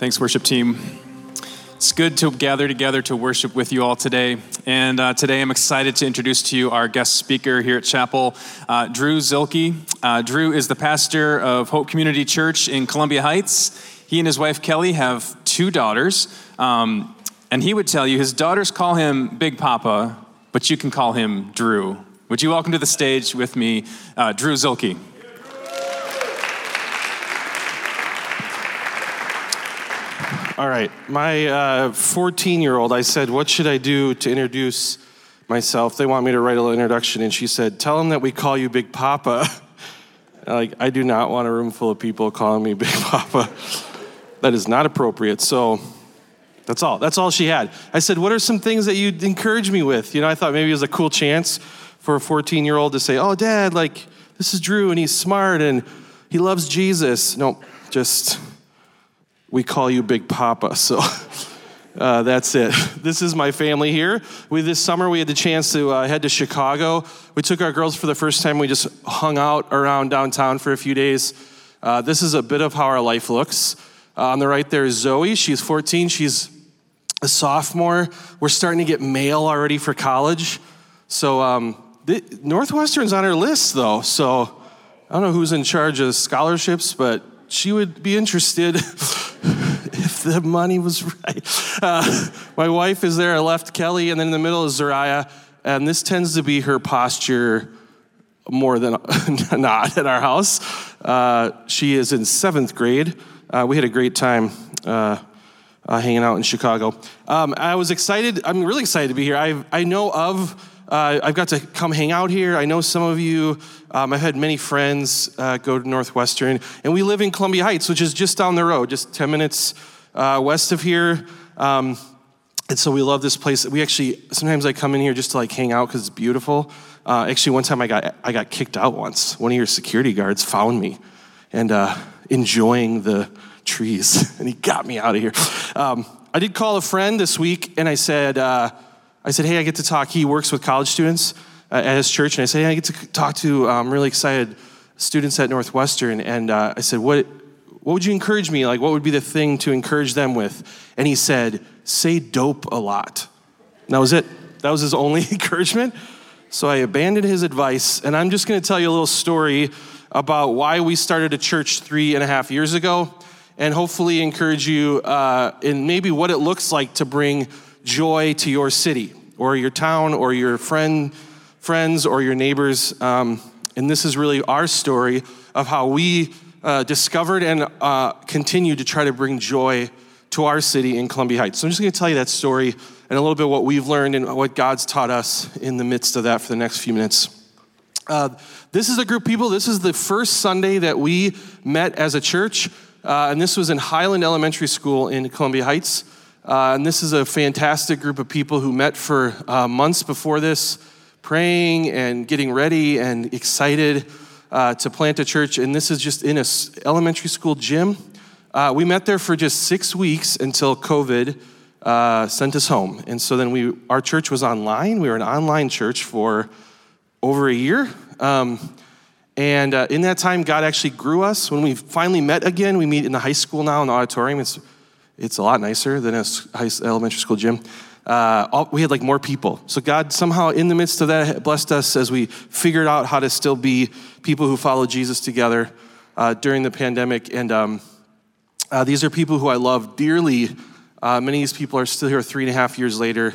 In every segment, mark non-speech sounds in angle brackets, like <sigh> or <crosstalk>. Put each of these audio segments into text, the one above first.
Thanks, worship team. It's good to gather together to worship with you all today. And uh, today I'm excited to introduce to you our guest speaker here at Chapel, uh, Drew Zuehlke. Uh, Drew is the pastor of Hope Community Church in Columbia Heights. He and his wife Kelly have two daughters. Um, and he would tell you his daughters call him Big Papa, but you can call him Drew. Would you welcome to the stage with me, uh, Drew Zuehlke? All right. My 14 uh, year old, I said, What should I do to introduce myself? They want me to write a little introduction. And she said, Tell them that we call you Big Papa. <laughs> like, I do not want a room full of people calling me <laughs> Big Papa. that is not appropriate. So that's all. That's all she had. I said, What are some things that you'd encourage me with? You know, I thought maybe it was a cool chance for a 14 year old to say, Oh, dad, like, this is Drew and he's smart and he loves Jesus. No, just we call you Big Papa. So <laughs> uh, that's it. <laughs> This is my family here. We this summer we had the chance to uh, head to Chicago. We took our girls for the first time. We just hung out around downtown for a few days. Uh, this is a bit of how our life looks. Uh, on the right there is Zoe. She's 14. She's a sophomore. We're starting to get mail already for college. So um, Northwestern's on our list though. So I don't know who's in charge of scholarships, but she would be interested <laughs> if the money was right. Uh, my wife is there. I left Kelly, and then in the middle is Zariah, and this tends to be her posture more than <laughs> not at our house. Uh, she is in seventh grade. Uh, we had a great time uh, uh, hanging out in Chicago. Um, I was excited. I'm really excited to be here. I I know of uh, I've got to come hang out here. I know some of you, um, I've had many friends uh, go to Northwestern, and we live in Columbia Heights, which is just down the road, just 10 minutes uh, west of here. Um, and so we love this place. We actually, sometimes I come in here just to like hang out because it's beautiful. Uh, actually, one time I got, I got kicked out once. One of your security guards found me and uh, enjoying the trees, <laughs> and he got me out of here. Um, I did call a friend this week, and I said, uh, I said, hey, I get to talk. He works with college students uh, at his church, and I said, hey, I get to talk to um, really excited students at Northwestern. And uh, I said, what, what would you encourage me? Like, what would be the thing to encourage them with? And he said, say dope a lot. And that was it. That was his only <laughs> encouragement. So I abandoned his advice, and I'm just going to tell you a little story about why we started a church three and a half years ago, and hopefully encourage you uh, in maybe what it looks like to bring joy to your city or your town or your friend, friends or your neighbors. Um, and this is really our story of how we uh, discovered and uh, continue to try to bring joy to our city in Columbia Heights. So I'm just going to tell you that story and a little bit what we've learned and what God's taught us in the midst of that for the next few minutes. Uh, this is a group of people. This is the first Sunday that we met as a church, uh, and this was in Highland Elementary School in Columbia Heights. Uh, and this is a fantastic group of people who met for uh, months before this, praying and getting ready and excited uh, to plant a church. And this is just in a elementary school gym. Uh, we met there for just six weeks until COVID uh, sent us home. And so then we, our church was online. We were an online church for over a year. Um, and uh, in that time, God actually grew us. When we finally met again, we meet in the high school now in the auditorium. It's it's a lot nicer than a high, elementary school gym. Uh, all, we had like more people. So God somehow in the midst of that blessed us as we figured out how to still be people who follow Jesus together uh, during the pandemic. And um, uh, these are people who I love dearly. Uh, many of these people are still here three and a half years later,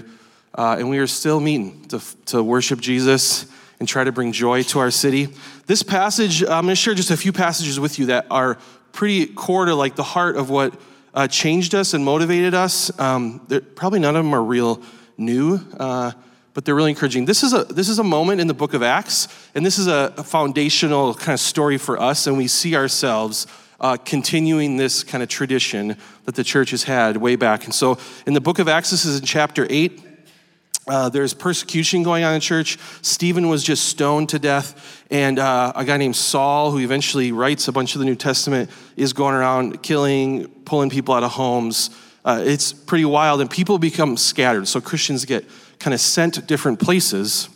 uh, and we are still meeting to, to worship Jesus and try to bring joy to our city. This passage, I'm going to share just a few passages with you that are pretty core to like the heart of what uh, changed us and motivated us. Um, probably none of them are real new, uh, but they're really encouraging. This is, a, this is a moment in the book of Acts, and this is a, a foundational kind of story for us, and we see ourselves uh, continuing this kind of tradition that the church has had way back. And so in the book of Acts, this is in chapter 8. Uh, there's persecution going on in church. Stephen was just stoned to death. And uh, a guy named Saul, who eventually writes a bunch of the New Testament, is going around killing, pulling people out of homes. Uh, it's pretty wild. And people become scattered. So Christians get kind of sent different places.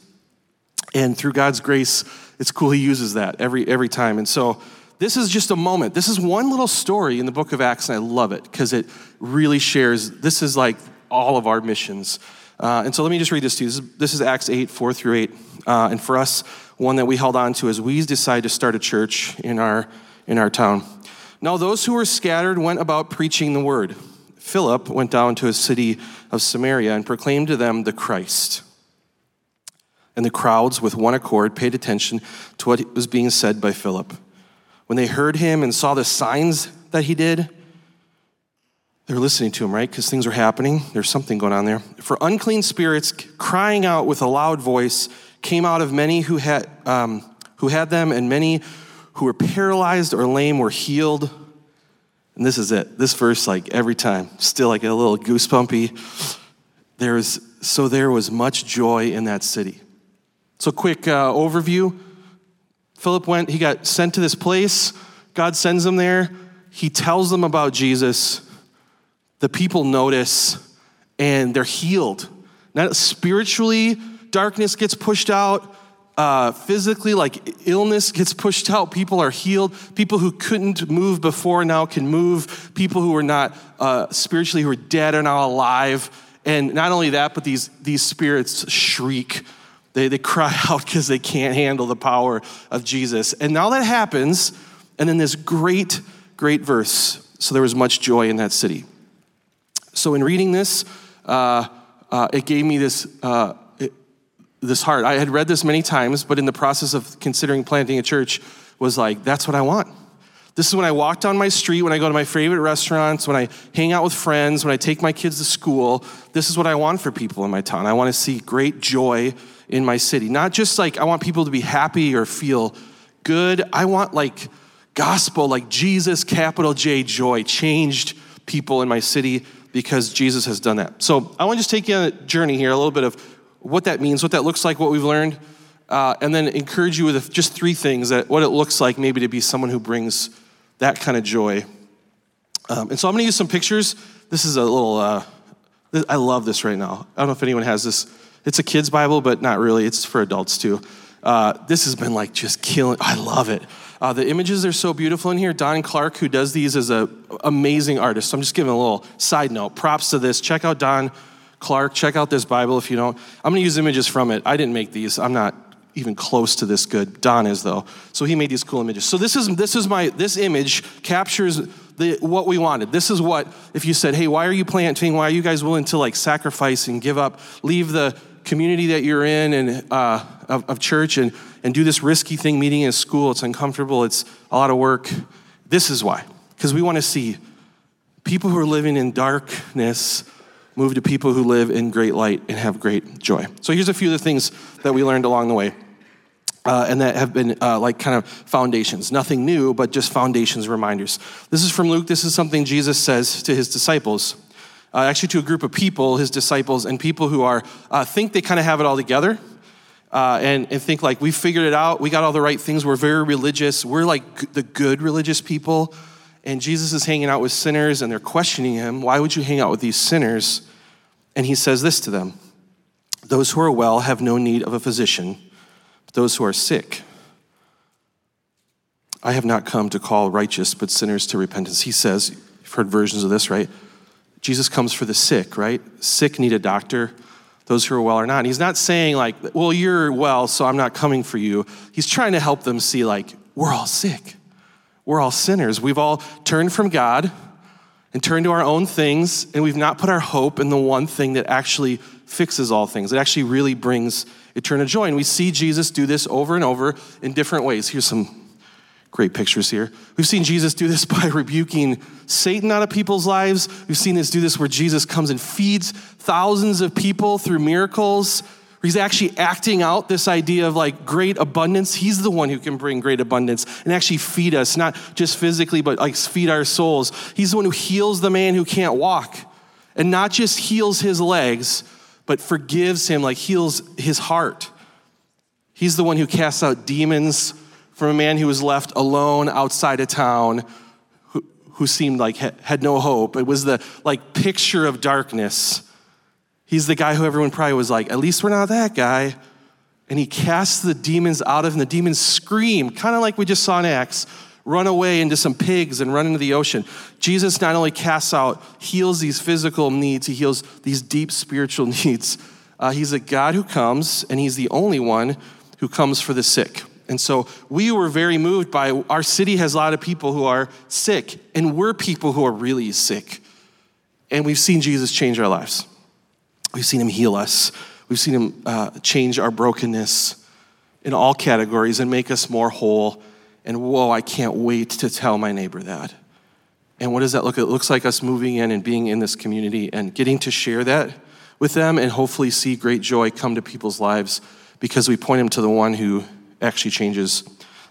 And through God's grace, it's cool he uses that every, every time. And so this is just a moment. This is one little story in the book of Acts, and I love it because it really shares. This is like all of our missions. Uh, and so let me just read this to you. This is, this is Acts 8, 4 through 8. Uh, and for us, one that we held on to as we decided to start a church in our, in our town. Now, those who were scattered went about preaching the word. Philip went down to a city of Samaria and proclaimed to them the Christ. And the crowds, with one accord, paid attention to what was being said by Philip. When they heard him and saw the signs that he did, they were listening to him, right? Because things are happening. There's something going on there. For unclean spirits, crying out with a loud voice, came out of many who had, um, who had them, and many who were paralyzed or lame were healed. And this is it. This verse, like every time, still like a little goosebumpy. There was, so there was much joy in that city. So, quick uh, overview Philip went, he got sent to this place. God sends him there. He tells them about Jesus. The people notice and they're healed. Not spiritually, darkness gets pushed out. Uh, physically, like illness gets pushed out. People are healed. People who couldn't move before now can move. People who were not uh, spiritually, who are dead, are now alive. And not only that, but these, these spirits shriek they, they cry <laughs> out because they can't handle the power of Jesus. And now that happens, and then this great, great verse. So there was much joy in that city. So in reading this, uh, uh, it gave me this, uh, it, this heart. I had read this many times, but in the process of considering planting a church, was like, that's what I want. This is when I walk down my street, when I go to my favorite restaurants, when I hang out with friends, when I take my kids to school. This is what I want for people in my town. I want to see great joy in my city. Not just like I want people to be happy or feel good. I want like gospel, like Jesus, capital J, joy, changed people in my city because Jesus has done that. So I want to just take you on a journey here, a little bit of what that means, what that looks like, what we've learned, uh, and then encourage you with just three things that what it looks like maybe to be someone who brings that kind of joy. Um, and so I'm going to use some pictures. This is a little, uh, I love this right now. I don't know if anyone has this it's a kid's Bible, but not really. It's for adults too. Uh, this has been like just killing. I love it. Uh, the images are so beautiful in here. Don Clark, who does these, is an amazing artist. So I'm just giving a little side note. Props to this. Check out Don Clark. Check out this Bible if you don't. I'm going to use images from it. I didn't make these. I'm not even close to this good. Don is though. So he made these cool images. So this is this is my this image captures the, what we wanted. This is what if you said, "Hey, why are you planting? Why are you guys willing to like sacrifice and give up, leave the community that you're in and uh, of, of church and, and do this risky thing meeting in school. It's uncomfortable, it's a lot of work. This is why. Because we want to see people who are living in darkness move to people who live in great light and have great joy. So here's a few of the things that we learned along the way. Uh, and that have been uh, like kind of foundations. Nothing new, but just foundations, reminders. This is from Luke. This is something Jesus says to his disciples uh, actually to a group of people, his disciples, and people who are uh, think they kind of have it all together. Uh, and, and think like we figured it out, we got all the right things, we're very religious, we're like the good religious people. And Jesus is hanging out with sinners and they're questioning him, Why would you hang out with these sinners? And he says this to them Those who are well have no need of a physician, but those who are sick. I have not come to call righteous, but sinners to repentance. He says, You've heard versions of this, right? Jesus comes for the sick, right? Sick need a doctor. Those who are well are not. And he's not saying, like, well, you're well, so I'm not coming for you. He's trying to help them see, like, we're all sick. We're all sinners. We've all turned from God and turned to our own things, and we've not put our hope in the one thing that actually fixes all things. It actually really brings eternal joy. And we see Jesus do this over and over in different ways. Here's some Great pictures here. We've seen Jesus do this <laughs> by rebuking Satan out of people's lives. We've seen this do this where Jesus comes and feeds thousands of people through miracles. He's actually acting out this idea of like great abundance. He's the one who can bring great abundance and actually feed us, not just physically, but like feed our souls. He's the one who heals the man who can't walk and not just heals his legs, but forgives him, like heals his heart. He's the one who casts out demons from a man who was left alone outside of town who, who seemed like had no hope. It was the like picture of darkness. He's the guy who everyone probably was like, at least we're not that guy. And he casts the demons out of him. The demons scream, kind of like we just saw in Acts, run away into some pigs and run into the ocean. Jesus not only casts out, heals these physical needs, he heals these deep spiritual <laughs> needs. Uh, he's a God who comes, and he's the only one who comes for the sick. And so we were very moved by our city has a lot of people who are sick, and we're people who are really sick. And we've seen Jesus change our lives. We've seen him heal us. We've seen him uh, change our brokenness in all categories and make us more whole. And whoa, I can't wait to tell my neighbor that. And what does that look like? It looks like us moving in and being in this community and getting to share that with them and hopefully see great joy come to people's lives because we point them to the one who actually changes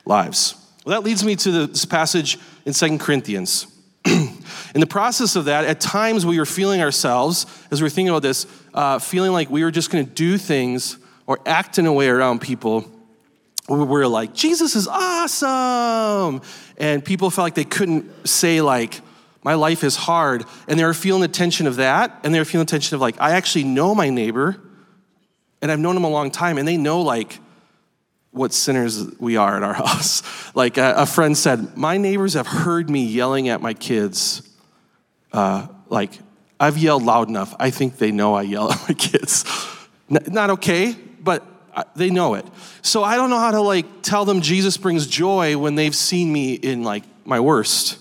lives. Well, that leads me to this passage in Second Corinthians. <clears throat> in the process of that, at times we were feeling ourselves, as we were thinking about this, uh, feeling like we were just going to do things or act in a way around people where we're like, Jesus is awesome. And people felt like they couldn't say, like, my life is hard. And they were feeling the tension of that. And they were feeling the tension of, like, I actually know my neighbor and I've known him a long time. And they know, like, what sinners we are at our <laughs> house. Like a, friend said, my neighbors have heard me yelling at my kids. Uh, like, I've yelled loud enough. I think they know I yell <laughs> at my kids. N- not okay, but they know it. So I don't know how to like tell them Jesus brings joy when they've seen me in like my worst.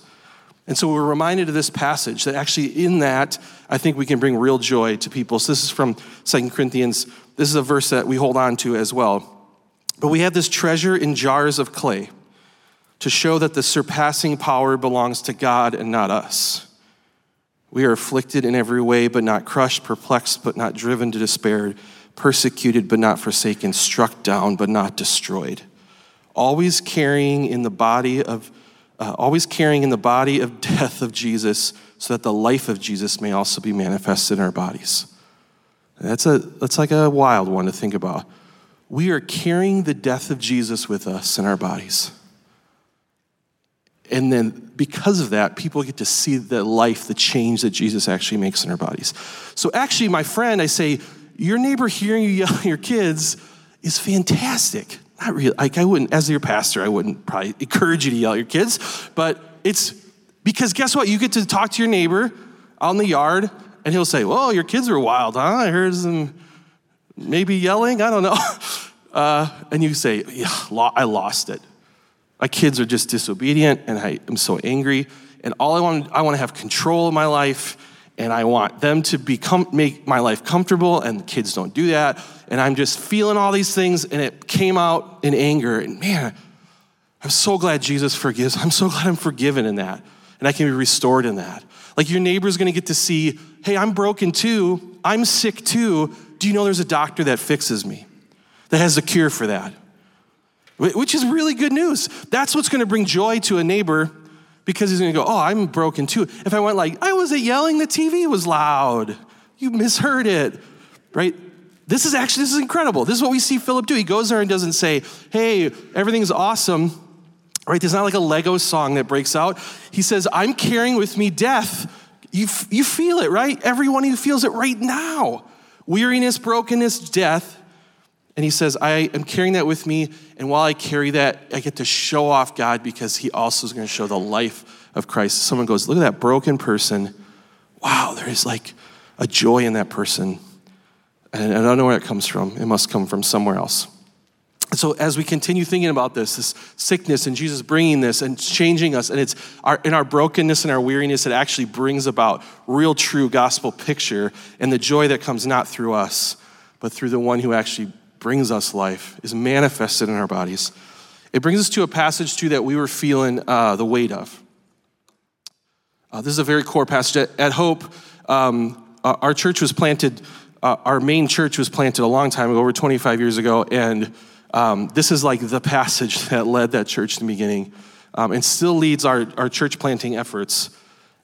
And so we're reminded of this passage that actually in that, I think we can bring real joy to people. So this is from Second Corinthians. This is a verse that we hold on to as well. But we have this treasure in jars of clay to show that the surpassing power belongs to God and not us. We are afflicted in every way, but not crushed, perplexed, but not driven to despair, persecuted, but not forsaken, struck down, but not destroyed. Always carrying in the body of, uh, always carrying in the body of <laughs> death of Jesus, so that the life of Jesus may also be manifested in our bodies. That's a that's like a wild one to think about we are carrying the death of Jesus with us in our bodies. And then because of that, people get to see the life, the change that Jesus actually makes in our bodies. So, actually, my friend, I say, your neighbor hearing you <laughs> yell at your kids is fantastic. Not really, like I wouldn't, as your pastor, I wouldn't probably encourage you to yell at your kids, but it's because guess what? You get to talk to your neighbor in the yard, and he'll say, Well, your kids are wild, huh? I heard some maybe yelling, I don't know. <laughs> Uh, and you say, yeah, I lost it. My kids are just disobedient and I am so angry. And all I want, I want to have control of my life and I want them to become, make my life comfortable and the kids don't do that. And I'm just feeling all these things and it came out in anger. And man, I'm so glad Jesus forgives. I'm so glad I'm forgiven in that. And I can be restored in that. Like your neighbor's gonna get to see, hey, I'm broken too. I'm sick too do you know there's a doctor that fixes me, that has a cure for that? Which is really good news. That's what's going to bring joy to a neighbor because he's going to go, Oh, I'm broken too. If I went like, I wasn't yelling, the TV was loud. You misheard it, right? This is actually, this is incredible. This is what we see Philip do. He goes there and doesn't say, Hey, everything's awesome, right? There's not like a Lego song that breaks out. He says, I'm carrying with me death. You, you feel it, right? Everyone who feels it right now weariness, brokenness, death. And he says, I am carrying that with me. And while I carry that, I get to show off God because he also is going to show the life of Christ. Someone goes, Look at that broken person. Wow, there is like a joy in that person. And I don't know where it comes from. It must come from somewhere else. So as we continue thinking about this, this sickness and Jesus bringing this and changing us, and it's our, in our brokenness and our weariness, it actually brings about real, true gospel picture and the joy that comes not through us, but through the one who actually brings us life is manifested in our bodies. It brings us to a passage too that we were feeling uh, the weight of. Uh, this is a very core passage. At, at Hope, um, our church was planted. Uh, our main church was planted a long time ago, over 25 years ago, and um, this is like the passage <laughs> that led that church in the beginning um, and still leads our, our church planting efforts.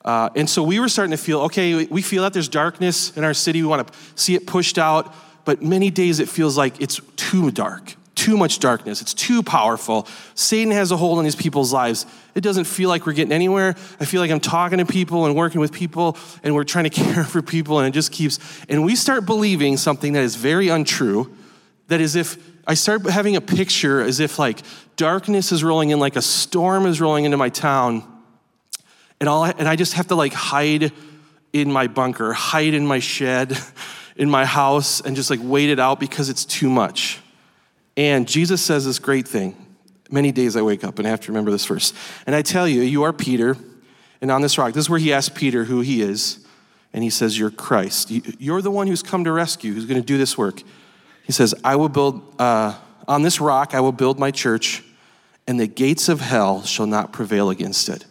Uh, and so we were starting to feel okay, we feel that there's darkness in our city. We want to see it pushed out, but many days it feels like it's too dark, too much darkness. It's too powerful. Satan has a hold on these people's lives. It doesn't feel like we're getting anywhere. I feel like I'm talking to people and working with people and we're trying to <laughs> care for people and it just keeps, and we start believing something that is very untrue that is if I start having a picture as if like darkness is rolling in, like a storm is rolling into my town, and, all, and I just have to like hide in my bunker, hide in my shed, <laughs> in my house, and just like wait it out because it's too much. And Jesus says this great thing. Many days I wake up and I have to remember this verse. And I tell you, you are Peter, and on this rock, this is where he asks Peter who he is. And he says, You're Christ. You're the one who's come to rescue, who's going to do this work. He says, I will build, uh, on this rock, I will build my church, and the gates of hell shall not prevail against it.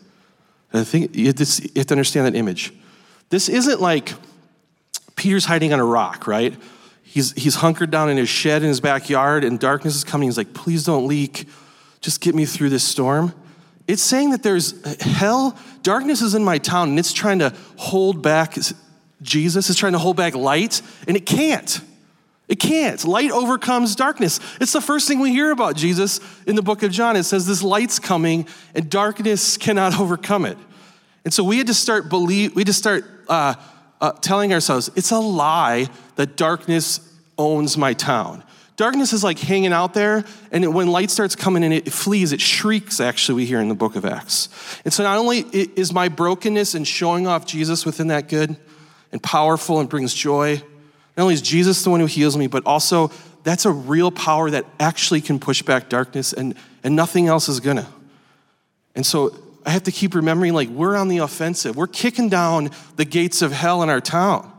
And I think you have, to, understand that image. This isn't like Peter's hiding on a rock, right? He's, he's hunkered down in his shed in his backyard, and darkness is coming. He's like, please don't leak. Just get me through this storm. It's saying that there's hell, darkness is in my town, and it's trying to hold back Jesus, it's trying to hold back light, and it can't. It can't. Light overcomes darkness. It's the first thing we hear about Jesus in the book of John. It says this light's coming and darkness cannot <laughs> overcome it. And so we had to start believe. We had to start uh, uh, telling ourselves it's a lie that darkness owns my town. Darkness is like hanging out there, and it, when light starts coming in, it flees, it shrieks, actually, we hear in the book of Acts. And so not only is my brokenness and showing off Jesus within that good and powerful and brings joy, not only is Jesus the one who heals me, but also that's a real power that actually can push back darkness and, and nothing else is gonna. And so I have to keep remembering like we're on the offensive. We're kicking down the gates of hell in our town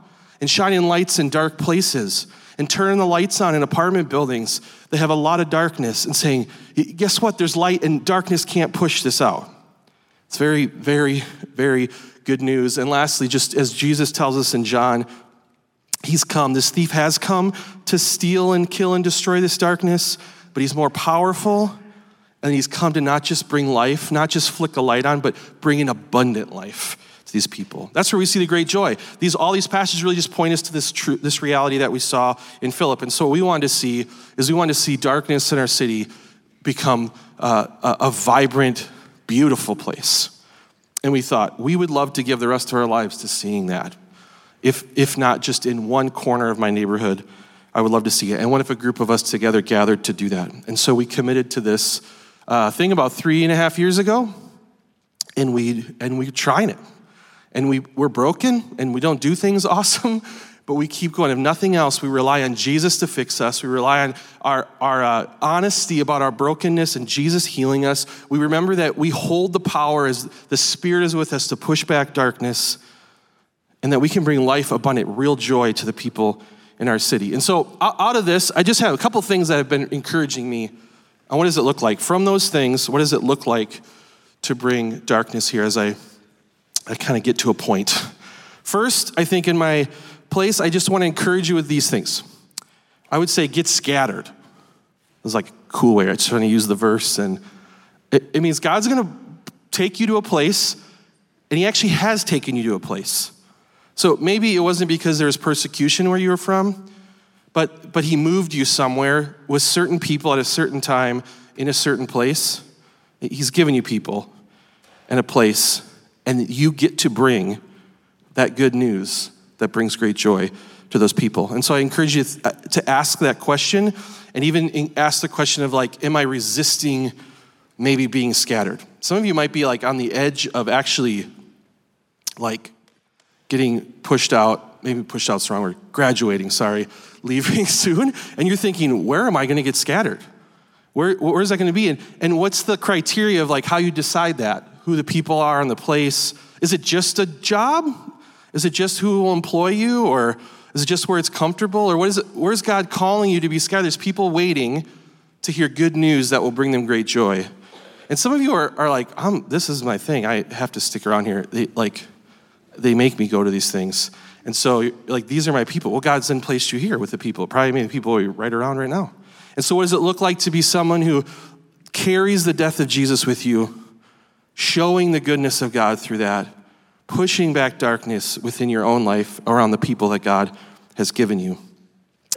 and shining lights in dark places and turning the lights on in apartment buildings that have a lot of darkness and saying, guess what? There's light and darkness can't push this out. It's very, very, very good news. And lastly, just as Jesus tells us in John He's come, this thief has come to steal and kill and destroy this darkness, but he's more powerful. And he's come to not just bring life, not just flick a light on, but bring an abundant life to these people. That's where we see the great joy. These, all these passages really just point us to this, true, this reality that we saw in Philip. And so what we wanted to see is we wanted to see darkness in our city become uh, a, a vibrant, beautiful place. And we thought we would love to give the rest of our lives to seeing that if, if not just in one corner of my neighborhood, I would love to see it. And what if a group of us together gathered to do that? And so we committed to this uh, thing about three and a half years ago, and we and we trying it. And we, we're broken and we don't do things <laughs> awesome, but we keep going. If nothing else, we rely on Jesus to fix us. We rely on our, our uh, honesty about our brokenness and Jesus healing us. We remember that we hold the power as the Spirit is with us to push back darkness and that we can bring life abundant, real joy to the people in our city. And so, out of this, I just have a couple things that have been encouraging me. And what does it look like? From those things, what does it look like to bring darkness here as I, I kind of get to a point? First, I think in my place, I just want to encourage you with these things. I would say get scattered. It's like cool way. I'm trying to use the verse, and it, it means God's going to take you to a place, and He actually has taken you to a place. So maybe it wasn't because there was persecution where you were from, but, but he moved you somewhere with certain people at a certain time in a certain place. He's given you people and a place, and you get to bring that good news that brings great joy to those people. And so I encourage you uh, to ask that question and even ask the question of like, am I resisting maybe being scattered? Some of you might be like on the edge of actually like getting pushed out, maybe pushed out's the wrong word, graduating, sorry, <laughs> leaving soon, and you're thinking, where am I going to get scattered? Where, where is that going to be? And, and what's the criteria of like how you decide that? Who the people are in the place? Is it just a job? Is it just who will employ you? Or is it just where it's comfortable? Or what is it, where's God calling you to be scattered? There's people waiting to hear good news that will bring them great joy. And some of you are, are like, this is my thing. I have to stick around here. They, like, they make me go to these things. And so, like, these are my people. Well, God's then placed you here with the people, probably the people right around right now. And so, what does it look like to be someone who carries the death of Jesus with you, showing the goodness of God through that, pushing back darkness within your own life around the people that God has given you?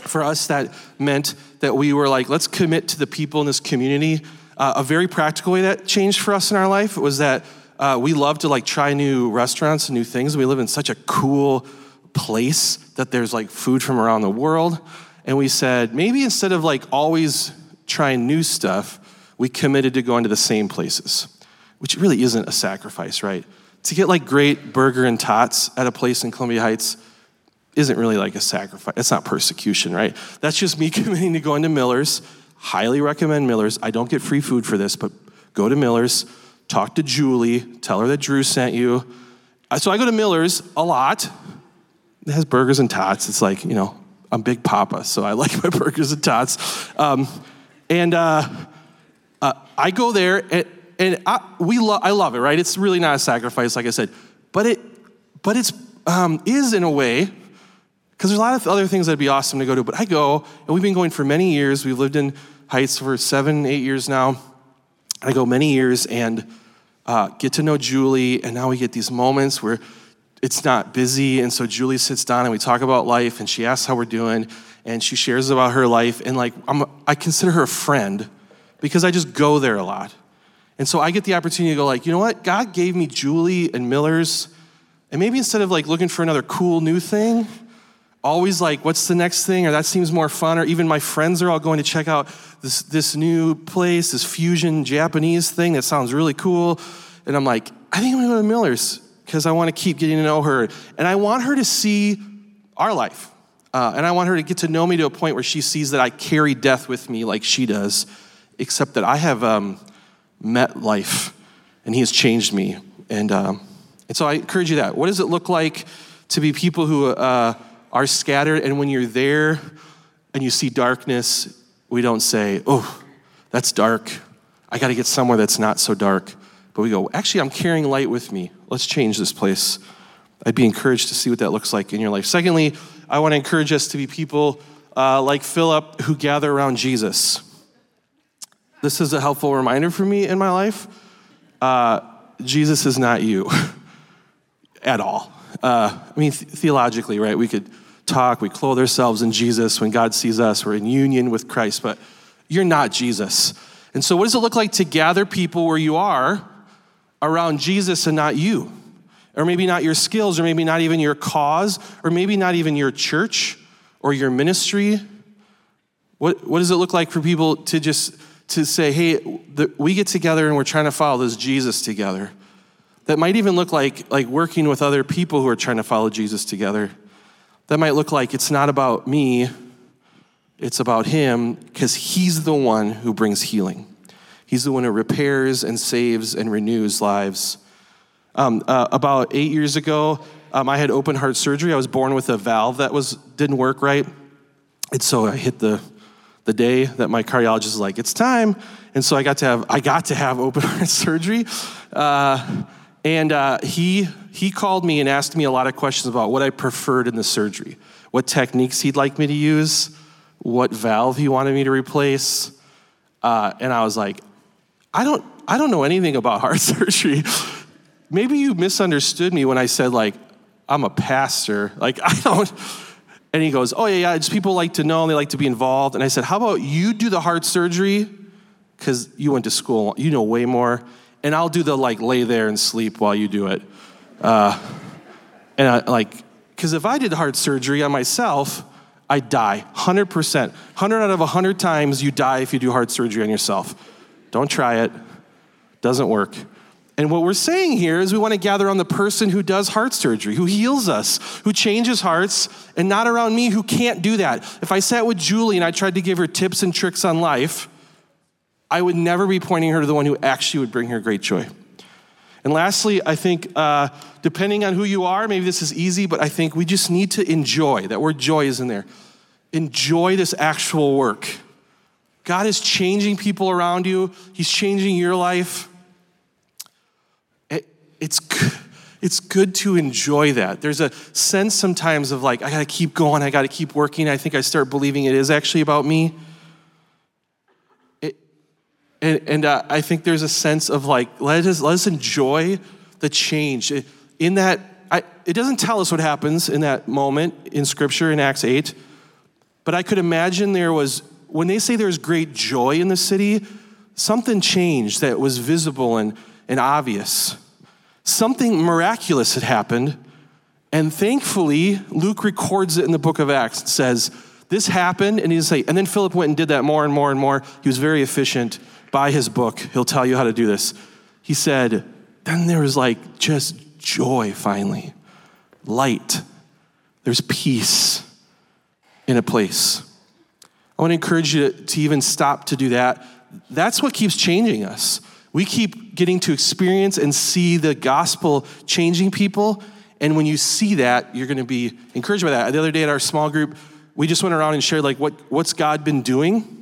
For us, that meant that we were like, let's commit to the people in this community. Uh, a very practical way that changed for us in our life was that uh, we love to like try new restaurants and new things. We live in such a cool place that there's like food from around the world. and we said, maybe instead of like always trying new stuff, we committed to going to the same places, which really isn't a sacrifice, right? To get like great burger and tots at a place in Columbia Heights isn't really like a sacrifice. It's not persecution, right? That's just me <laughs> committing to going to Miller's. Highly recommend Miller's. I don't get free food for this, but go to Miller's, talk to Julie, tell her that Drew sent you. Uh, so I go to Miller's a lot. It has burgers and tots. It's like, you know, I'm Big Papa, so I <laughs> like my burgers and tots. Um, and uh, uh, I go there, and, and I, we lo- I love it, right? It's really not a sacrifice, like I said, but it, but it's um, is in a way because there's a lot of other things that'd be awesome to go to. But I go, and we've been going for many years. We've lived in Heights for seven, eight years now. I go many years and uh, get to know Julie, and now we get these moments where it's not busy. And so Julie sits down and we talk about life, and she asks how we're doing, and she shares about her life. And like, I'm, I consider her a friend because I just go there a lot. And so I get the opportunity to go, like, you know what? God gave me Julie and Miller's, and maybe instead of like looking for another cool new thing, always like, what's the next thing? Or that seems more fun. Or even my friends are all going to check out this, this new place, this fusion Japanese thing that sounds really cool. And I'm like, I think I'm gonna go to Miller's because I want to keep getting to know her. And I want her to see our life. Uh, and I want her to get to know me to a point where she sees that I carry death with me like she does, except that I have um, met life and He has changed me. And, um, and so I encourage you that. What does it look like to be people who uh, are scattered? And when you're there and you see darkness, we don't say, oh, that's dark. I got to get somewhere that's not so dark. But we go, actually, I'm carrying light with me. Let's change this place. I'd be encouraged to see what that looks like in your life. Secondly, I want to encourage us to be people uh, like Philip who gather around Jesus. This is a helpful reminder for me in my life. Uh, Jesus is not you <laughs> at all. Uh, I mean, th- theologically, right? We could talk, we clothe ourselves in Jesus. When God sees us, we're in union with Christ, but you're not Jesus. And so, what does it look like to gather people where you are around Jesus and not you? Or maybe not your skills, or maybe not even your cause, or maybe not even your church or your ministry. What, what does it look like for people to just to say, hey, the, we get together and we're trying to follow this Jesus together? That might even look like, like working with other people who are trying to follow Jesus together. That might look like it's not about me, it's about him, because he's the one who brings healing. He's the one who repairs and saves and renews lives. Um, uh, about eight years ago, um, I had open heart surgery. I was born with a valve that was didn't work right, and so I hit the the day that my cardiologist was like, "It's time," and so I got to have I got to have open <laughs> heart surgery. Uh, and uh, he he called me and asked me a lot of questions about what I preferred in the surgery, what techniques he'd like me to use, what valve he wanted me to replace, uh, and I was like, I don't I don't know anything about heart <laughs> surgery maybe you misunderstood me when I said, like, I'm a pastor. Like, <laughs> I don't. And he goes, Oh, yeah, yeah, just people like to know and they like to be involved. And I said, How about you do the heart surgery? Because you went to school, you know way more. And I'll do the like lay there and sleep while you do it. Uh, and I like, because if I did heart surgery on myself, I'd die 100%. 100 out of 100 times you die if you do heart surgery on yourself. Don't try it, doesn't work. And what we're saying here is we want to gather on the person who does heart surgery, who heals us, who changes hearts, and not around me who can't do that. If I sat with Julie and I tried to give her tips and tricks on life, I would never be pointing her to the one who actually would bring her great joy. And lastly, I think uh, depending on who you are, maybe this is easy, but I think we just need to enjoy. That word joy is in there. Enjoy this actual work. God is changing people around you, He's changing your life it's it's good to enjoy that. There's a sense sometimes of like, I gotta keep going, I gotta keep working. I think I start believing it is actually about me. And and uh, I think there's a sense of like, let us, let us enjoy the change. In that, I, it doesn't tell us what happens in that moment in Scripture in Acts 8, but I could imagine there was, when they say there's great joy in the city, something changed that was visible and, and obvious something miraculous had happened. And thankfully, Luke records it in the book of Acts. It says this happened, and he'd say, and then Philip went and did that more and more and more. He was very efficient. Buy his book, he'll tell you how to do this. He said, then there was like just joy finally, light. There's peace in a place. I want to encourage you to, to even stop to do that. That's what keeps changing us. We keep getting to experience and see the gospel changing people. And when you see that, you're going to be encouraged by that. The other day at our small group, we just went around and shared like what, what's God been doing.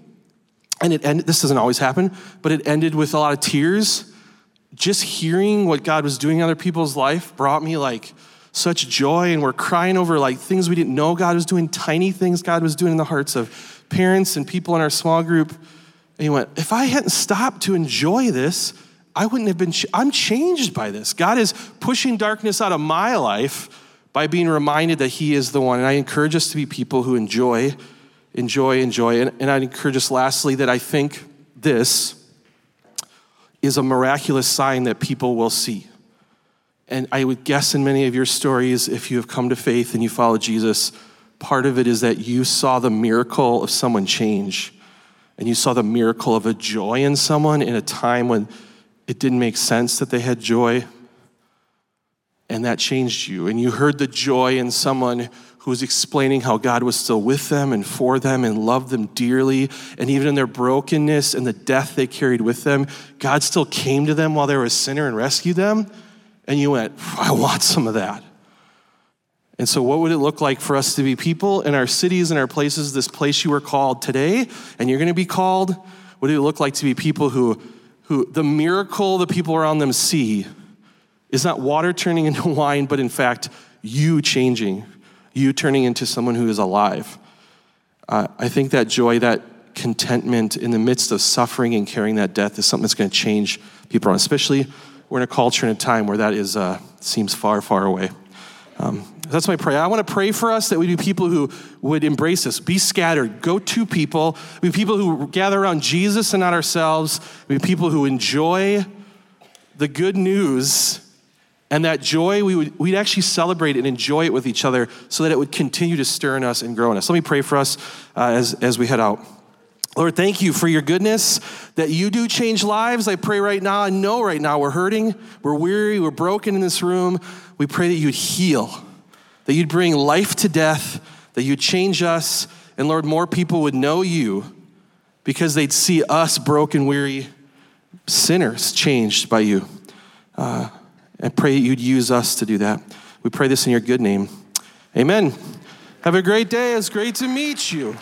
And it ended, this doesn't always happen, but it ended with a lot of tears. Just hearing what God was doing in other people's life brought me like such joy. And we're crying over like things we didn't know God was doing, tiny things God was doing in the hearts of parents and people in our small group. And he went, if I hadn't stopped to enjoy this, I wouldn't have been, ch- I'm changed by this. God is pushing darkness out of my life by being reminded that He is the one. And I encourage us to be people who enjoy, enjoy, enjoy. And, and I encourage us lastly that I think this is a miraculous sign that people will see. And I would guess in many of your stories, if you have come to faith and you follow Jesus, part of it is that you saw the miracle of someone change. And you saw the miracle of a joy in someone in a time when it didn't make sense that they had joy. And that changed you. And you heard the joy in someone who was explaining how God was still with them and for them and loved them dearly. And even in their brokenness and the death they carried with them, God still came to them while they were a sinner and rescued them. And you went, I want some of that. And so, what would it look like for us to be people in our cities and our places, this place you were called today, and you're going to be called? What would it look like to be people who who the miracle the people around them see is not water turning <laughs> into wine, but in fact, you changing, you turning into someone who is alive. Uh, I think that joy, that contentment in the midst of suffering and carrying that death is something that's going to change people around, especially we're in a culture and a time where that is uh, seems far, far away. Um, that's my prayer. I want to pray for us that we be people who would embrace this, be scattered, go to people, be people who gather around Jesus and not ourselves, be people who enjoy the good news, and that joy we would we'd actually celebrate and enjoy it with each other so that it would continue to stir in us and grow in us. Let me pray for us uh, as, as we head out. Lord, thank you for your goodness, that you do change lives. I pray right now, I know right now we're hurting, we're weary, we're broken in this room. We pray that you'd heal that you'd bring life to death, that you'd change us, and Lord, more people would know you because they'd see us broken, weary sinners changed by you. Uh, and pray you'd use us to do that. We pray this in your good name. Amen. Have a great day. It's great to meet you.